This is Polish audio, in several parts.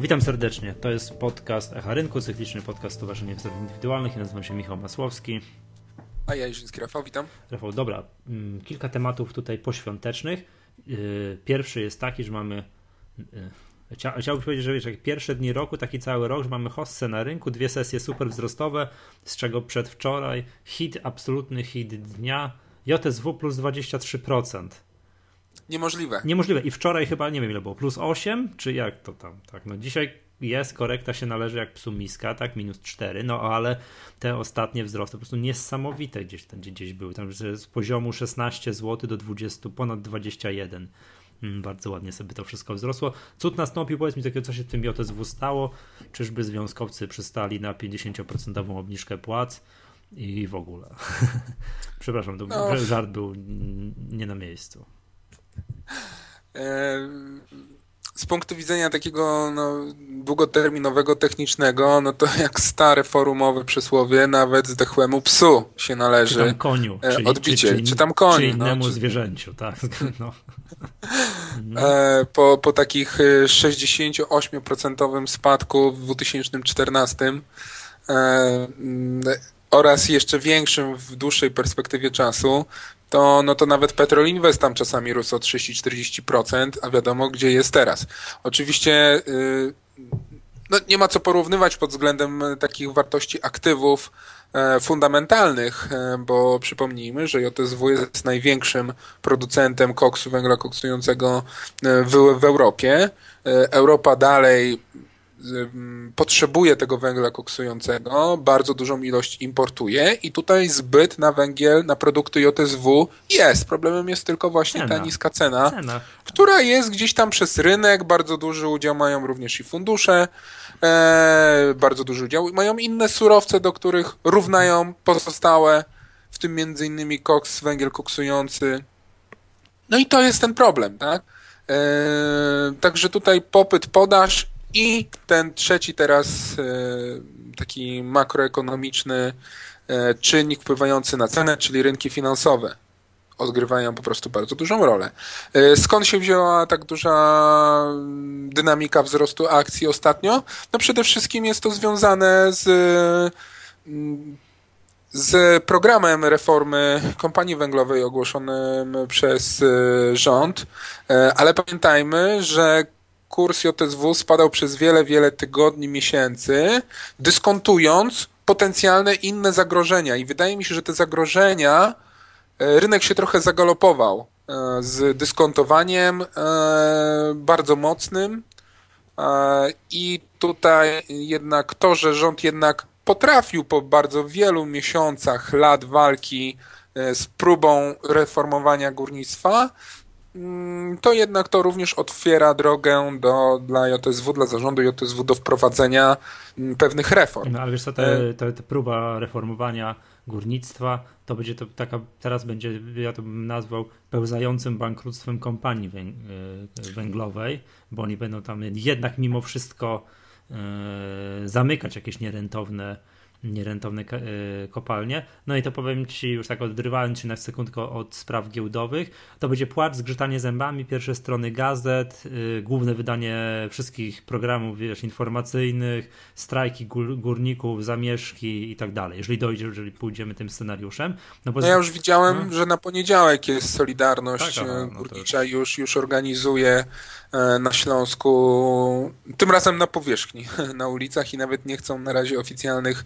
Witam serdecznie. To jest podcast Echa Rynku, cykliczny podcast Stowarzyszenia Inwestorów Indywidualnych. Ja nazywam się Michał Masłowski. A ja Jerzyński Rafał, witam. Rafał, dobra. Mm, kilka tematów tutaj poświątecznych. Yy, pierwszy jest taki, że mamy yy, Chciałbym powiedzieć, że wiesz, jak pierwsze dni roku, taki cały rok, że mamy hossę na rynku, dwie sesje super wzrostowe, z czego przedwczoraj hit, absolutny hit dnia, JSW plus 23%. Niemożliwe. Niemożliwe. I wczoraj chyba, nie wiem ile było, plus 8, czy jak to tam, tak, no dzisiaj jest, korekta się należy jak psu miska, tak, minus 4, no ale te ostatnie wzrosty po prostu niesamowite gdzieś, gdzieś, gdzieś były, tam z poziomu 16 zł do 20, ponad 21. Hmm, bardzo ładnie sobie to wszystko wzrosło. Cud nastąpił, powiedz mi takiego, co się w tym JSW stało? Czyżby związkowcy przystali na 50% obniżkę płac? I w ogóle. Przepraszam, to no. żart był nie na miejscu. E, z punktu widzenia takiego no, długoterminowego, technicznego, no to jak stare forumowe przysłowie, nawet zdechłemu psu się należy czy tam koniu, e, czyli, odbicie, czy, czy, czy tam koniu. Czy innemu no, zwierzęciu, tak. No. E, po, po takich 68% spadku w 2014 oraz jeszcze większym w dłuższej perspektywie czasu, to, no to nawet Petrol Invest tam czasami rósł o 30-40%, a wiadomo gdzie jest teraz. Oczywiście yy, no nie ma co porównywać pod względem takich wartości aktywów e, fundamentalnych, e, bo przypomnijmy, że JSW jest największym producentem koksu węgla koksującego e, w, w Europie. Europa dalej potrzebuje tego węgla koksującego, bardzo dużą ilość importuje i tutaj zbyt na węgiel, na produkty JSW jest. Problemem jest tylko właśnie cena. ta niska cena, cena, która jest gdzieś tam przez rynek, bardzo duży udział mają również i fundusze, e, bardzo duży udział mają inne surowce, do których równają pozostałe, w tym między innymi koks, węgiel koksujący. No i to jest ten problem, tak? E, także tutaj popyt, podaż i ten trzeci teraz e, taki makroekonomiczny e, czynnik wpływający na cenę, czyli rynki finansowe odgrywają po prostu bardzo dużą rolę. E, skąd się wzięła tak duża dynamika wzrostu akcji ostatnio? No przede wszystkim jest to związane z z programem reformy kompanii węglowej ogłoszonym przez rząd, ale pamiętajmy, że kurs JSW spadał przez wiele, wiele tygodni, miesięcy, dyskontując potencjalne inne zagrożenia. I wydaje mi się, że te zagrożenia, e, rynek się trochę zagalopował e, z dyskontowaniem e, bardzo mocnym. I tutaj jednak to, że rząd jednak potrafił po bardzo wielu miesiącach, lat walki z próbą reformowania górnictwa, to jednak to również otwiera drogę do, dla JSW, dla zarządu JSW do wprowadzenia mm, pewnych reform. No ale wiesz co, te, te, te próba reformowania górnictwa, to będzie to taka, teraz będzie, ja to bym nazwał pełzającym bankructwem kompanii e, węglowej, bo oni będą tam jednak mimo wszystko e, zamykać jakieś nierentowne nierentowne e, kopalnie. No i to powiem Ci, już tak odrywając się na sekundkę od spraw giełdowych, to będzie płacz, zgrzytanie zębami, pierwsze strony gazet, yy, główne wydanie wszystkich programów wiesz, informacyjnych, strajki górników, zamieszki i tak dalej, jeżeli dojdzie, jeżeli pójdziemy tym scenariuszem. No, bo... no ja już widziałem, no. że na poniedziałek jest Solidarność tak, no Górnicza, już... już, już organizuje E, na Śląsku, tym razem na powierzchni, na ulicach i nawet nie chcą na razie oficjalnych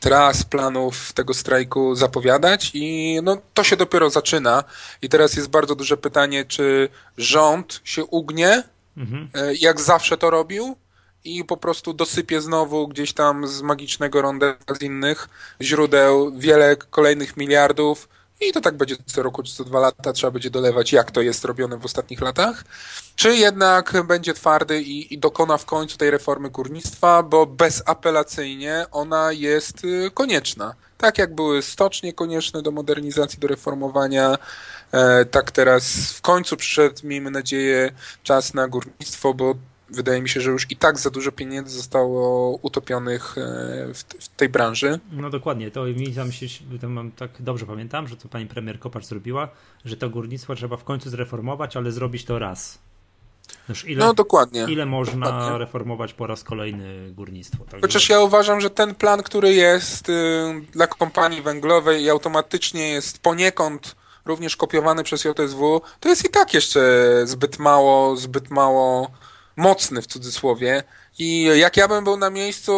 tras, planów tego strajku zapowiadać i no, to się dopiero zaczyna i teraz jest bardzo duże pytanie, czy rząd się ugnie, mhm. e, jak zawsze to robił, i po prostu dosypie znowu gdzieś tam z magicznego ronda z innych źródeł wiele kolejnych miliardów i to tak będzie co roku czy co dwa lata, trzeba będzie dolewać, jak to jest robione w ostatnich latach. Czy jednak będzie twardy i, i dokona w końcu tej reformy górnictwa, bo bezapelacyjnie ona jest y, konieczna. Tak jak były stocznie konieczne do modernizacji, do reformowania, e, tak teraz w końcu przyszedł, miejmy nadzieję, czas na górnictwo, bo wydaje mi się, że już i tak za dużo pieniędzy zostało utopionych e, w, w tej branży. No dokładnie, to mi tam się, to mam, tak dobrze pamiętam, że to pani premier Kopacz zrobiła, że to górnictwo trzeba w końcu zreformować, ale zrobić to raz. ile, no dokładnie. Ile można dokładnie. reformować po raz kolejny górnictwo? Tak Chociaż ja uważam, że ten plan, który jest y, dla kompanii węglowej i automatycznie jest poniekąd również kopiowany przez JSW, to jest i tak jeszcze zbyt mało, zbyt mało mocny w cudzysłowie. I jak ja bym był na miejscu,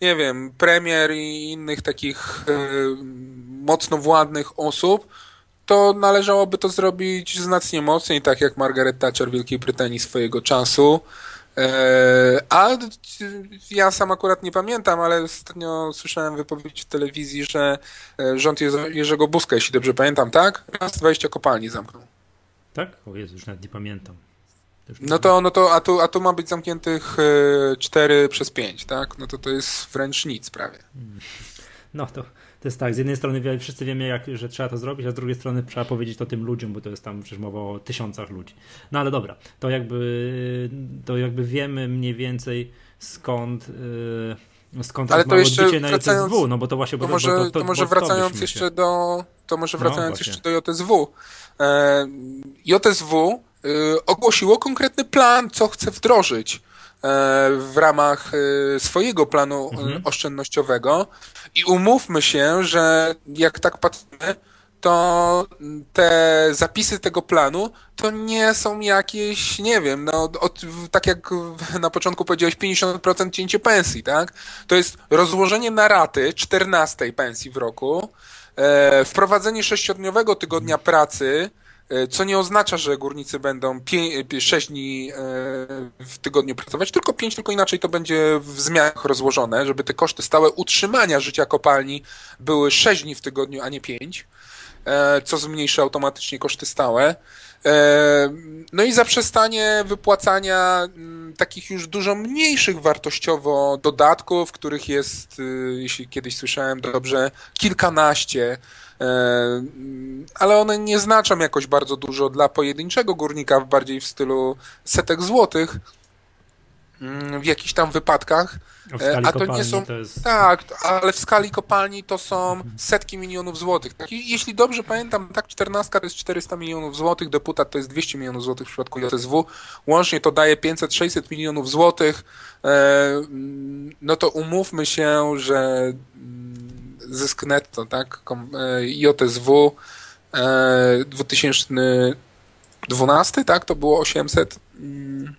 nie wiem, premier i innych takich y, mocno władnych osób, to należałoby to zrobić znacznie mocniej, tak jak Margaret Thatcher w Wielkiej Brytanii swojego czasu. E, a ja sam akurat nie pamiętam, ale ostatnio słyszałem wypowiedź w telewizji, że e, rząd Jerzego Buzka, jeśli dobrze pamiętam, tak? Raz 20 kopalni zamknął. Tak? O Jezu, już nawet nie pamiętam. No to, no to a, tu, a tu ma być zamkniętych 4 e, przez 5, tak? No to to jest wręcz nic prawie. No to to jest tak, z jednej strony wszyscy wiemy, jak, że trzeba to zrobić, a z drugiej strony trzeba powiedzieć to tym ludziom, bo to jest tam przecież mowa o tysiącach ludzi. No ale dobra, to jakby, to jakby wiemy mniej więcej skąd. Yy, skąd ale to jeszcze na JSW, no bo to właśnie... To może, bo to, to, to może wracając jeszcze do... To może no, wracając no, jeszcze do JSW. E, JSW ogłosiło konkretny plan, co chce wdrożyć. E, w ramach e, swojego planu e, mhm. oszczędnościowego i umówmy się, że jak tak patrzymy, to te zapisy tego planu to nie są jakieś, nie wiem, no, od, tak jak na początku powiedziałeś, 50% cięcie pensji, tak? To jest rozłożenie na raty 14 pensji w roku, e, wprowadzenie sześciodniowego tygodnia pracy, co nie oznacza, że górnicy będą 6 dni e, w tygodniu pracować, tylko 5, tylko inaczej to będzie w zmianach rozłożone, żeby te koszty stałe utrzymania życia kopalni były 6 dni w tygodniu, a nie 5, e, co zmniejszy automatycznie koszty stałe. No i zaprzestanie wypłacania mm, takich już dużo mniejszych wartościowo dodatków, których jest, jeśli kiedyś słyszałem dobrze, kilkanaście E, ale one nie znaczą jakoś bardzo dużo dla pojedynczego górnika, bardziej w stylu setek złotych mm, w jakichś tam wypadkach. E, a to nie są. To jest... Tak, ale w skali kopalni to są setki milionów złotych. Tak, jeśli dobrze pamiętam, tak, 14 to jest 400 milionów złotych, deputat to jest 200 milionów złotych w przypadku JSW. Łącznie to daje 500-600 milionów złotych. E, no to umówmy się, że zysk netto, tak? E, JSW 2012, e, tak? To było 800 mm,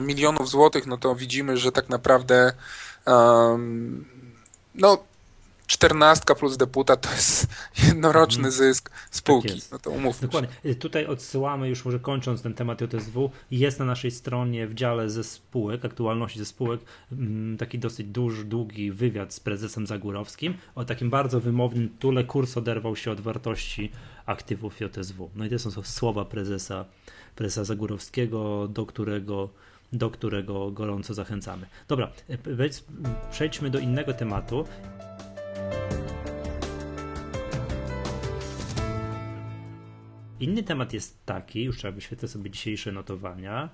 milionów złotych, no to widzimy, że tak naprawdę no czternastka plus deputat to jest jednoroczny mm. zysk spółki. Tak no to umówmy Dokładnie. Się. Tutaj odsyłamy, już może kończąc ten temat JSW, jest na naszej stronie w dziale ze spółek, aktualności ze spółek, mm, taki dosyć duży, długi wywiad z prezesem Zagórowskim o takim bardzo wymownym tule kurs oderwał się od wartości aktywów JSW. No i to są słowa prezesa, prezesa Zagórowskiego, do którego do którego gorąco zachęcamy. Dobra, e, przejdźmy do innego tematu. Inny temat jest taki, już trzeba wyświetlę sobie dzisiejsze notowania.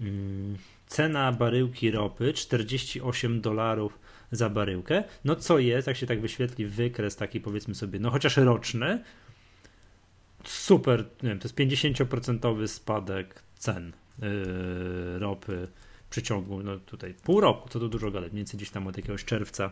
Mm, cena baryłki ropy 48 dolarów za baryłkę. No co jest, jak się tak wyświetli wykres taki powiedzmy sobie, no chociaż roczny, super, nie wiem, to jest 50% spadek cen yy, ropy w przeciągu, no tutaj pół roku, co to dużo gadać, mniej więcej gdzieś tam od jakiegoś czerwca,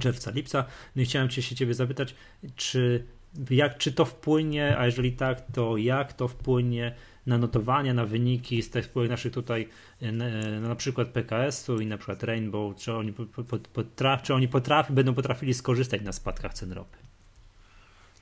czerwca, lipca. No i chciałem się ciebie zapytać, czy jak, czy to wpłynie, a jeżeli tak, to jak to wpłynie na notowania, na wyniki z tych naszych tutaj, e, na przykład PKS-u i na przykład Rainbow, czy oni, potraf, czy oni potrafi, będą potrafili skorzystać na spadkach cen ropy?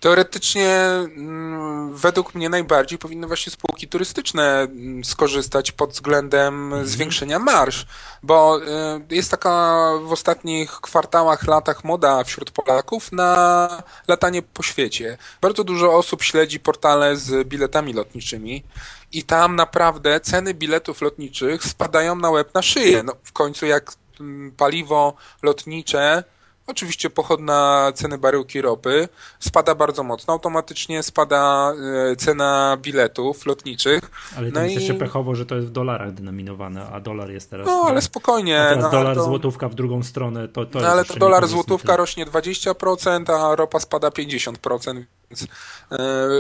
Teoretycznie mm, według mnie najbardziej powinny właśnie spółki turystyczne mm, skorzystać pod względem mhm. zwiększenia marsz, bo y, jest taka w ostatnich kwartałach, latach moda wśród Polaków na latanie po świecie. Bardzo dużo osób śledzi portale z biletami lotniczymi i tam naprawdę ceny biletów lotniczych spadają na łeb na szyję. No, w końcu jak mm, paliwo lotnicze Oczywiście pochodna ceny baryłki ropy spada bardzo mocno, automatycznie spada e, cena biletów lotniczych. Ale to no jest i... jeszcze pechowo, że to jest w dolarach denominowane, a dolar jest teraz... No ale spokojnie. A teraz no, dolar, to... złotówka w drugą stronę, to, to no, ale to dolar, złotówka rośnie 20%, a ropa spada 50%, więc e,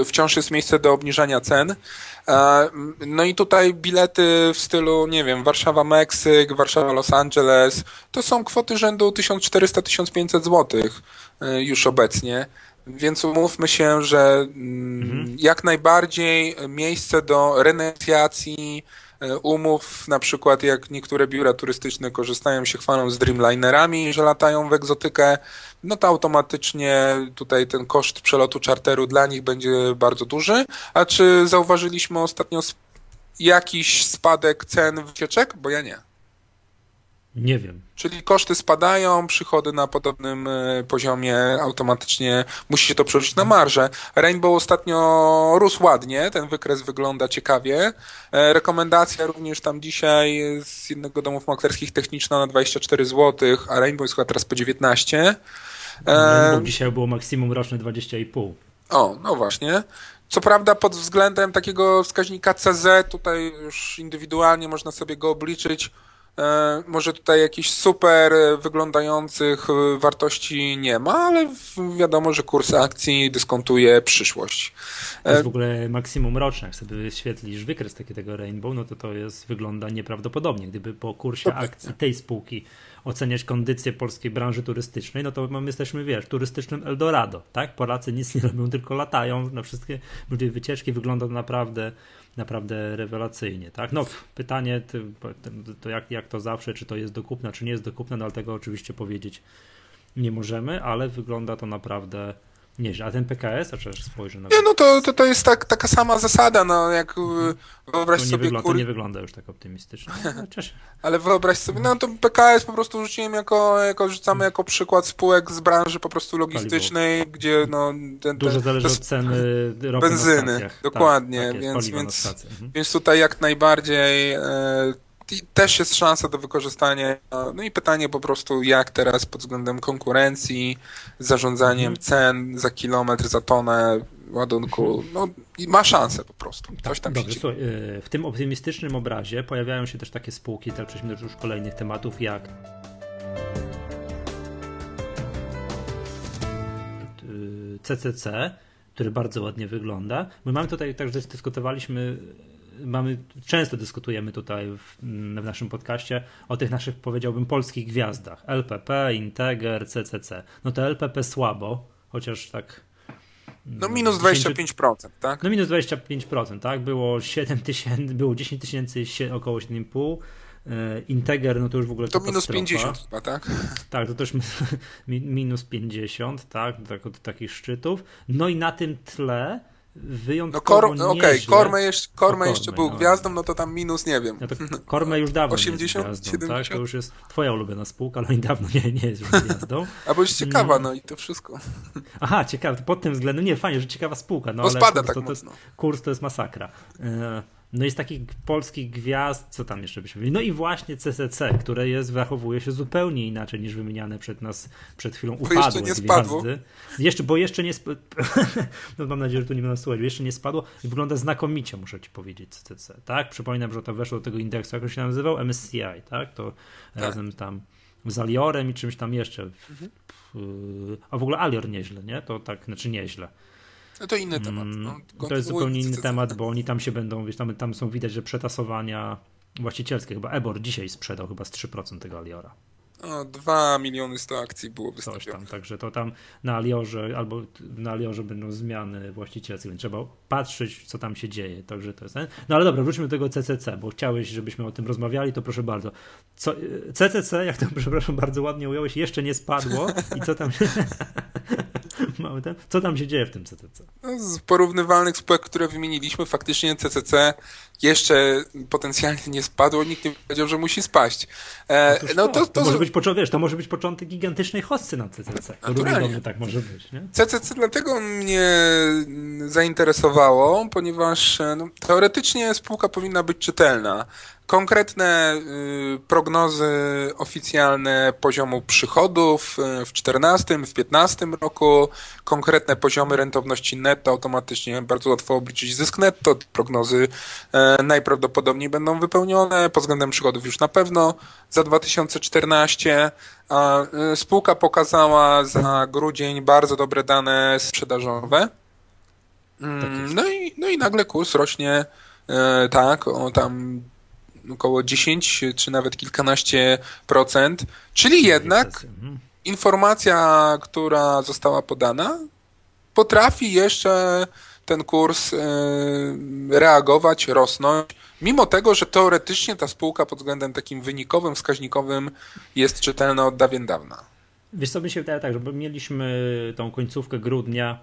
wciąż jest miejsce do obniżania cen. E, no i tutaj bilety w stylu, nie wiem, Warszawa-Meksyk, Warszawa-Los Angeles, to są kwoty rzędu 1400-1500 zł już obecnie. Więc umówmy się, że mm, mhm. jak najbardziej miejsce do renegocjacji e, umów, na przykład jak niektóre biura turystyczne korzystają się, chwalą z Dreamlinerami, że latają w egzotykę, no to automatycznie tutaj ten koszt przelotu czarteru dla nich będzie bardzo duży. A czy zauważyliśmy ostatnio jakiś spadek cen wycieczek? Bo ja nie. Nie wiem. Czyli koszty spadają, przychody na podobnym e, poziomie automatycznie musi się to przerzucić na marżę. Rainbow ostatnio rósł ładnie, ten wykres wygląda ciekawie. E, rekomendacja również tam dzisiaj z jednego domów maklerskich techniczna na 24 zł, a Rainbow jest chyba teraz po 19. Rainbow e, dzisiaj było maksimum roczne 20,5. O, no właśnie. Co prawda pod względem takiego wskaźnika CZ, tutaj już indywidualnie można sobie go obliczyć, może tutaj jakichś super wyglądających wartości nie ma, ale wiadomo, że kurs akcji dyskontuje przyszłość. To jest w ogóle maksimum roczne. Jak sobie wyświetlisz wykres takiego Rainbow, no to to jest, wygląda nieprawdopodobnie. Gdyby po kursie akcji tej spółki oceniać kondycję polskiej branży turystycznej, no to my jesteśmy, wiesz, turystycznym Eldorado, tak? Polacy nic nie robią, tylko latają na wszystkie wycieczki. Wygląda to naprawdę naprawdę rewelacyjnie, tak? No, pytanie to jak, jak to zawsze, czy to jest dokupne, czy nie jest dokupne, no ale tego oczywiście powiedzieć nie możemy, ale wygląda to naprawdę Nieźle, a ten PKS, a przecież spojrzę na... Nie, no to, to, to jest tak, taka sama zasada, no jak hmm. wyobraź to sobie... Wygląda, kur... To nie wygląda już tak optymistycznie. No, Ale wyobraź sobie, no to PKS po prostu rzuciłem jako, jako rzucamy jako przykład spółek z branży po prostu logistycznej, Paliwo. gdzie no... Ten, Dużo zależy od ceny ropy Benzyny, tak, dokładnie, tak, więc, więc, mhm. więc tutaj jak najbardziej... E, też jest szansa do wykorzystania. No i pytanie po prostu, jak teraz pod względem konkurencji, zarządzaniem mhm. cen za kilometr, za tonę ładunku, no ma szansę po prostu. Coś tam Dobrze, słuchaj, y, w tym optymistycznym obrazie pojawiają się też takie spółki, teraz przejdźmy do już kolejnych tematów, jak CCC, który bardzo ładnie wygląda. My mamy tutaj, także dyskutowaliśmy mamy, często dyskutujemy tutaj w, w, naszym podcaście o tych naszych, powiedziałbym, polskich gwiazdach. LPP, Integer, CCC. No to LPP słabo, chociaż tak... No minus 25%, 10, tak? No minus 25%, tak? Było 7 tysięcy, było 10 tysięcy, około 7,5 e, Integer, no to już w ogóle To minus 50 chyba, tak? Tak, to też minus 50, tak, tak, od takich szczytów. No i na tym tle wyjątkowo no, kor, no Okej, okay, Korme, jeszcze, Korme jeszcze był no. gwiazdą, no to tam minus, nie wiem. No to Korme już dawno 80, jest gwiazdą, 70? tak? To już jest twoja ulubiona spółka, ale dawno nie, nie jest już gwiazdą. A bo jest ciekawa, no i to wszystko. Aha, ciekawe, pod tym względem, nie, fajnie, że ciekawa spółka, no bo ale spada kurs, tak to, to jest, kurs to jest masakra. No jest takich polskich gwiazd, co tam jeszcze byśmy No i właśnie CCC, które jest, zachowuje się zupełnie inaczej niż wymieniane przed nas przed chwilą upadłe bo jeszcze nie spadło. Jeszcze, bo jeszcze nie no mam nadzieję, że tu nie będą słuchać. Jeszcze nie spadło i wygląda znakomicie, muszę ci powiedzieć, CCC. Tak? Przypominam, że to weszło do tego indeksu, jak on się nazywał? MSCI, tak? To tak. razem tam z Aliorem i czymś tam jeszcze. Mhm. A w ogóle Alior nieźle, nie? To tak, znaczy nieźle. No to inny temat. Mm, no, to jest zupełnie inny temat, bo oni tam się będą, wiesz, tam, tam są widać, że przetasowania właścicielskie, chyba Ebor dzisiaj sprzedał chyba z 3% tego Aliora. No, 2 miliony 100 akcji było wystawione. Coś tam, także to tam na Aliorze albo na Aliorze będą zmiany właścicielskie, więc trzeba patrzeć, co tam się dzieje. Także to jest. No ale dobra, wróćmy do tego CCC, bo chciałeś, żebyśmy o tym rozmawiali, to proszę bardzo. Co, CCC, jak to przepraszam bardzo ładnie ująłeś, jeszcze nie spadło i co tam się... Mamy ten? Co tam się dzieje w tym CCC? No, z porównywalnych spółek, które wymieniliśmy, faktycznie CCC jeszcze potencjalnie nie spadło, nikt nie powiedział, że musi spaść. E, no to, to, to, może być, wiesz, to może być początek gigantycznej hossy na CCC. Naturalnie. tak może być. Nie? CCC dlatego mnie zainteresowało, ponieważ e, no, teoretycznie spółka powinna być czytelna konkretne y, prognozy oficjalne poziomu przychodów y, w 14, w 15 roku, konkretne poziomy rentowności netto, automatycznie bardzo łatwo obliczyć zysk netto, prognozy e, najprawdopodobniej będą wypełnione, pod względem przychodów już na pewno za 2014. A y, spółka pokazała za grudzień bardzo dobre dane sprzedażowe. Mm, tak no, i, no i nagle kurs rośnie tak, o tam około 10 czy nawet kilkanaście procent, czyli jednak mhm. informacja, która została podana, potrafi jeszcze ten kurs e, reagować, rosnąć, mimo tego, że teoretycznie ta spółka pod względem takim wynikowym, wskaźnikowym jest czytelna od dawien dawna. Wiesz co, mi się wydaje tak, że mieliśmy tą końcówkę grudnia,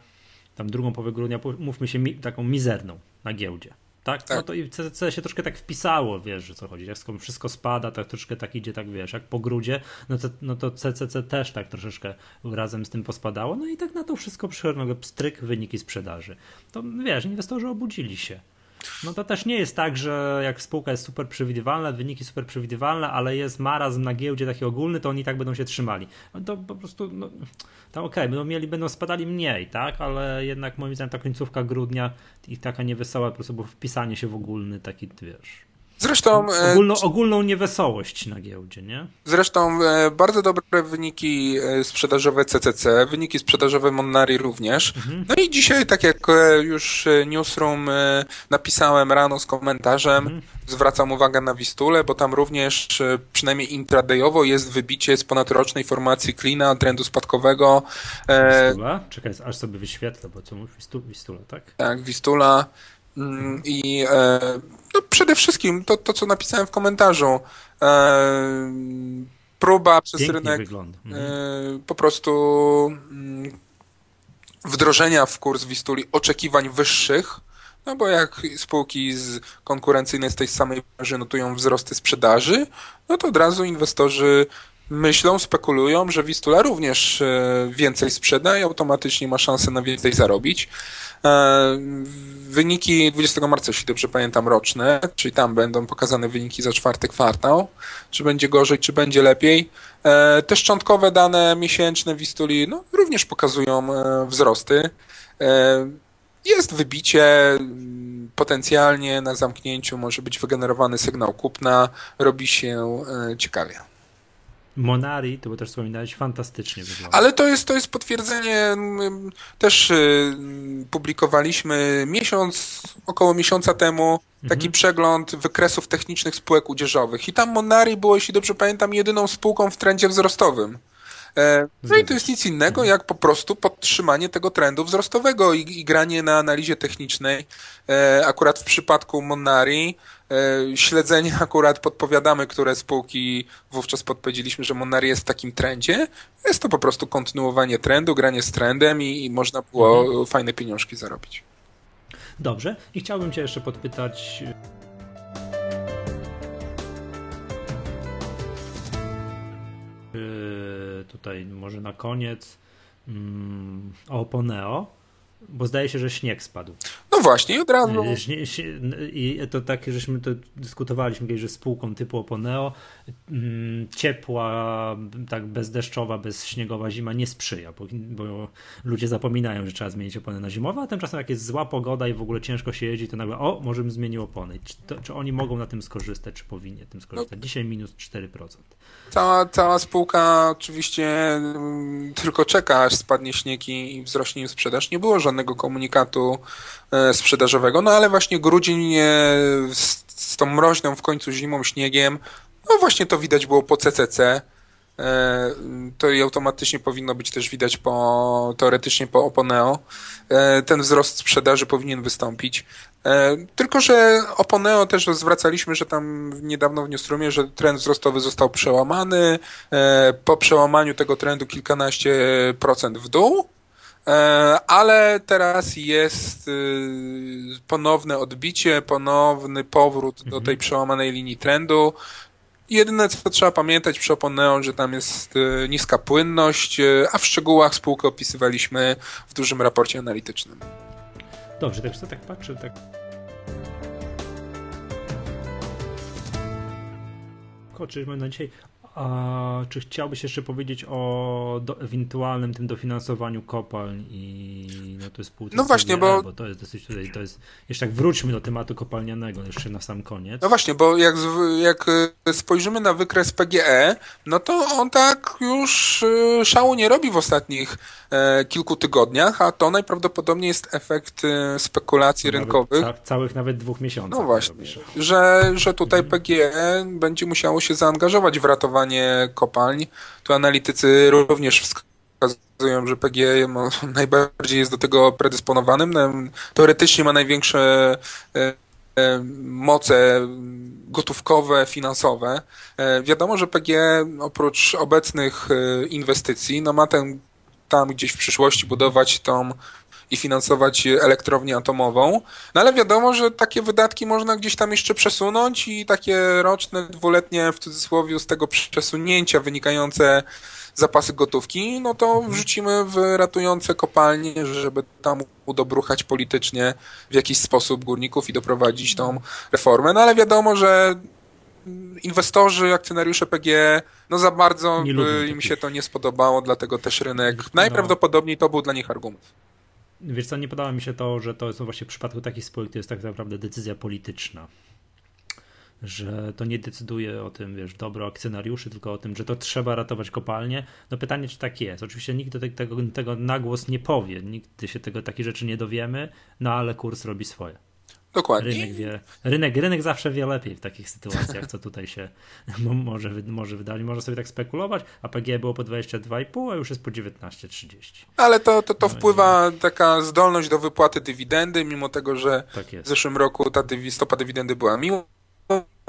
tam drugą połowę grudnia, mówmy się, taką mizerną na giełdzie. Tak? tak? No to i CCC się troszkę tak wpisało, wiesz, że co chodzi. Jak wszystko spada, tak troszkę tak idzie, tak wiesz, jak po grudzie, no to, no to CCC też tak troszeczkę razem z tym pospadało. No i tak na to wszystko przychodzi pstryk, wyniki sprzedaży. To wiesz, inwestorzy obudzili się. No to też nie jest tak, że jak spółka jest super przewidywalna, wyniki super przewidywalne, ale jest marazm na giełdzie taki ogólny, to oni tak będą się trzymali. No to po prostu, no, to okej, okay, będą mieli, będą spadali mniej, tak, ale jednak moim zdaniem ta końcówka grudnia i taka niewesoła po prostu wpisanie się w ogólny taki, wiesz, Zresztą. E, ogólną, ogólną niewesołość na giełdzie, nie? Zresztą e, bardzo dobre wyniki e, sprzedażowe CCC, wyniki sprzedażowe Monari również. Mhm. No i dzisiaj, tak jak już Newsroom napisałem rano z komentarzem, mhm. zwracam uwagę na Wistule, bo tam również przynajmniej intradayowo jest wybicie z ponadrocznej formacji Klina, trendu spadkowego. Wistula? Czekaj, aż sobie wyświetlę, bo co mówisz? Wistula, tak? Tak, Wistula. Mm, I e, no przede wszystkim to, to, co napisałem w komentarzu. E, próba przez Pięknie rynek. E, mhm. po prostu mm, wdrożenia w kurs Wistuli oczekiwań wyższych, no bo jak spółki z konkurencyjne z tej samej branży notują wzrosty sprzedaży, no to od razu inwestorzy myślą, spekulują, że Wistula również więcej sprzeda i automatycznie ma szansę na więcej zarobić. E, wyniki 20 marca, jeśli dobrze pamiętam, roczne, czyli tam będą pokazane wyniki za czwarty kwartał. Czy będzie gorzej, czy będzie lepiej. E, te szczątkowe dane miesięczne Wistuli no, również pokazują e, wzrosty. Jest wybicie, potencjalnie na zamknięciu może być wygenerowany sygnał kupna, robi się ciekawie. Monari, to bo też wspominałeś, fantastycznie wygląda. Ale to jest, to jest potwierdzenie, też y, publikowaliśmy miesiąc, około miesiąca temu taki mhm. przegląd wykresów technicznych spółek udzieżowych i tam Monari było, jeśli dobrze pamiętam, jedyną spółką w trendzie wzrostowym. E, no i to jest nic innego, jak po prostu podtrzymanie tego trendu wzrostowego i, i granie na analizie technicznej. E, akurat w przypadku Monari e, śledzenie akurat podpowiadamy, które spółki wówczas podpowiedzieliśmy, że Monari jest w takim trendzie. Jest to po prostu kontynuowanie trendu, granie z trendem i, i można było mhm. fajne pieniążki zarobić. Dobrze. I chciałbym Cię jeszcze podpytać tutaj może na koniec mm, o Oponeo bo zdaje się, że śnieg spadł. No właśnie, i od razu. I to tak, żeśmy to dyskutowaliśmy kiedyś, że spółką typu Oponeo mm, ciepła, tak bezdeszczowa, bezśniegowa zima nie sprzyja, bo, bo, ludzie zapominają, że trzeba zmienić opony na zimowe, a tymczasem jak jest zła pogoda i w ogóle ciężko się jeździ, to nagle o, może bym zmienił opony. Czy, to, czy oni mogą na tym skorzystać, czy powinni tym skorzystać? No. Dzisiaj minus 4%. Cała, cała spółka oczywiście mm, tylko czeka, aż spadnie śnieg i wzrośnie im sprzedaż. Nie było żadnego żadnego komunikatu e, sprzedażowego, no ale właśnie grudzień z, z tą mroźną w końcu zimą, śniegiem, no właśnie to widać było po CCC, e, to i automatycznie powinno być też widać po, teoretycznie po Oponeo. E, ten wzrost sprzedaży powinien wystąpić. Tylko, że Oponeo też zwracaliśmy, że tam niedawno w Newsroomie, że trend wzrostowy został przełamany. Po przełamaniu tego trendu kilkanaście procent w dół. E, ale teraz jest y, ponowne odbicie, ponowny powrót do tej mhm. przełamanej linii trendu. Jedyne, co trzeba pamiętać przy Oponeo, że tam jest y, niska płynność, y, a w szczegółach spółkę opisywaliśmy w dużym raporcie analitycznym. Dobrze, tak tak patrzę, tak koczymy na dzisiaj A czy chciałbyś jeszcze powiedzieć o do, ewentualnym tym dofinansowaniu kopalń i no to jest pół No właśnie, bo... bo to jest dosyć tutaj, to jest, jeszcze jak wróćmy do tematu kopalnianego jeszcze na sam koniec. No właśnie, bo jak, jak e, spojrzymy na wykres PGE, no to on tak już e, szału nie robi w ostatnich e, kilku tygodniach, a to najprawdopodobniej jest efekt spekulacji Nawet rynkowych. Ca, całych nawet dwóch miesięcy. No właśnie, że, że tutaj. PGE będzie musiało się zaangażować w ratowanie kopalń. Tu analitycy również wskazują, że PGE najbardziej jest do tego predysponowanym. No, Teoretycznie ma największe e, e, moce gotówkowe, finansowe. E, Wiadomo, że PGE oprócz obecnych inwestycji, no ma ten tam gdzieś w przyszłości budować tą i finansować elektrownię atomową. No ale wiadomo, że takie wydatki można gdzieś tam jeszcze przesunąć i takie roczne, dwuletnie w cudzysłowie z tego przesunięcia wynikające zapasy gotówki, no to wrzucimy w ratujące kopalnie, żeby tam udobruchać politycznie w jakiś sposób górników i doprowadzić tą reformę. No ale wiadomo, że inwestorzy, akcjonariusze PGE, no za bardzo by im się to nie spodobało, dlatego też rynek, No. najprawdopodobniej to był dla nich argument. Wiesz co, nie podoba mi się to, że to jest właśnie w przypadku takich spółek to jest tak naprawdę decyzja polityczna. Że to nie decyduje o tym, wiesz, dobro akcjonariuszy, tylko o tym, że to trzeba ratować kopalnie. No pytanie, czy tak jest. Oczywiście nikt te- tego, tego na głos nie powie, nigdy się tego takich rzeczy nie dowiemy, no ale kurs robi swoje. Dokładnie. Rynek wie, rynek, rynek zawsze wie lepiej w takich sytuacjach, co tutaj się mo- może, może wydać. Może sobie tak spekulować, a PG było po 22,5, a już jest po 19,30. Ale to, to, to No i- wpływa taka zdolność do wypłaty dywidendy, mimo tego, że Tak w zeszłym roku ta dywi- stopa dywidendy była miła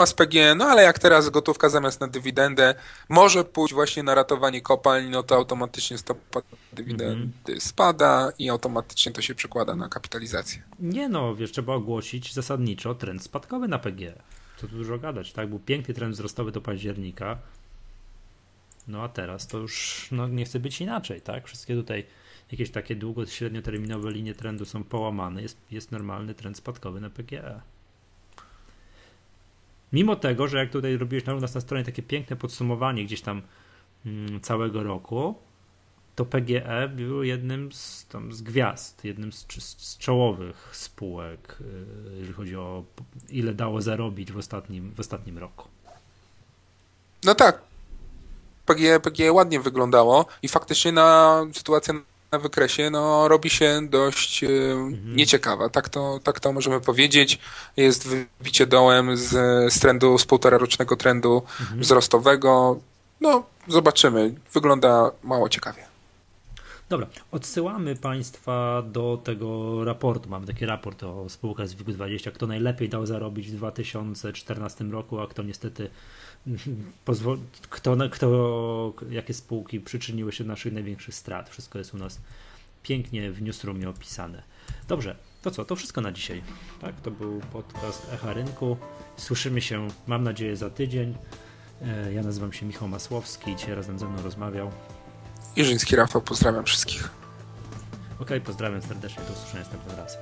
z PG, no ale jak teraz gotówka zamiast na dywidendę może pójść właśnie na ratowanie kopalń, no to automatycznie stopa dywidendy Mhm. spada i automatycznie to się przekłada na kapitalizację. Nie no, wiesz, trzeba ogłosić zasadniczo trend spadkowy na PG. Co tu dużo gadać, tak? Był piękny trend wzrostowy do października. No a teraz to już no, nie chce być inaczej, tak? Wszystkie tutaj jakieś takie długo, średnioterminowe linie trendu są połamane. Jest, jest normalny trend spadkowy na PGE. Mimo tego, że jak tutaj robiłeś na u nas na stronie takie piękne podsumowanie gdzieś tam mm, całego roku, to PGE był jednym z, tam, z gwiazd, jednym z, z, czołowych spółek, yy, jeżeli chodzi o ile dało zarobić w ostatnim, w ostatnim roku. No tak, PG, PG ładnie wyglądało i faktycznie na sytuacja na wykresie no, robi się dość e, nieciekawa. Tak to, tak to możemy powiedzieć. Jest wybicie dołem z, z trendu, z półtora rocznego trendu wzrostowego. No, zobaczymy. Wygląda mało ciekawie. Dobra, odsyłamy Państwa do tego raportu. Mamy taki raport o spółkach z WIG20, kto najlepiej dał zarobić w 2014 roku, a kto niestety kto, kto, jakie spółki przyczyniły się do naszych największych strat. Wszystko jest u nas pięknie w newsroomie opisane. Dobrze, to co? To wszystko na dzisiaj. Tak, to był podcast Echa Rynku. Słyszymy się, mam nadzieję, za tydzień. E, Ja nazywam się Michał Masłowski. Dzisiaj razem ze mną rozmawiał. Jerzyński Rafał, pozdrawiam wszystkich. Okej, okay, pozdrawiam serdecznie, do usłyszenia następnym razem.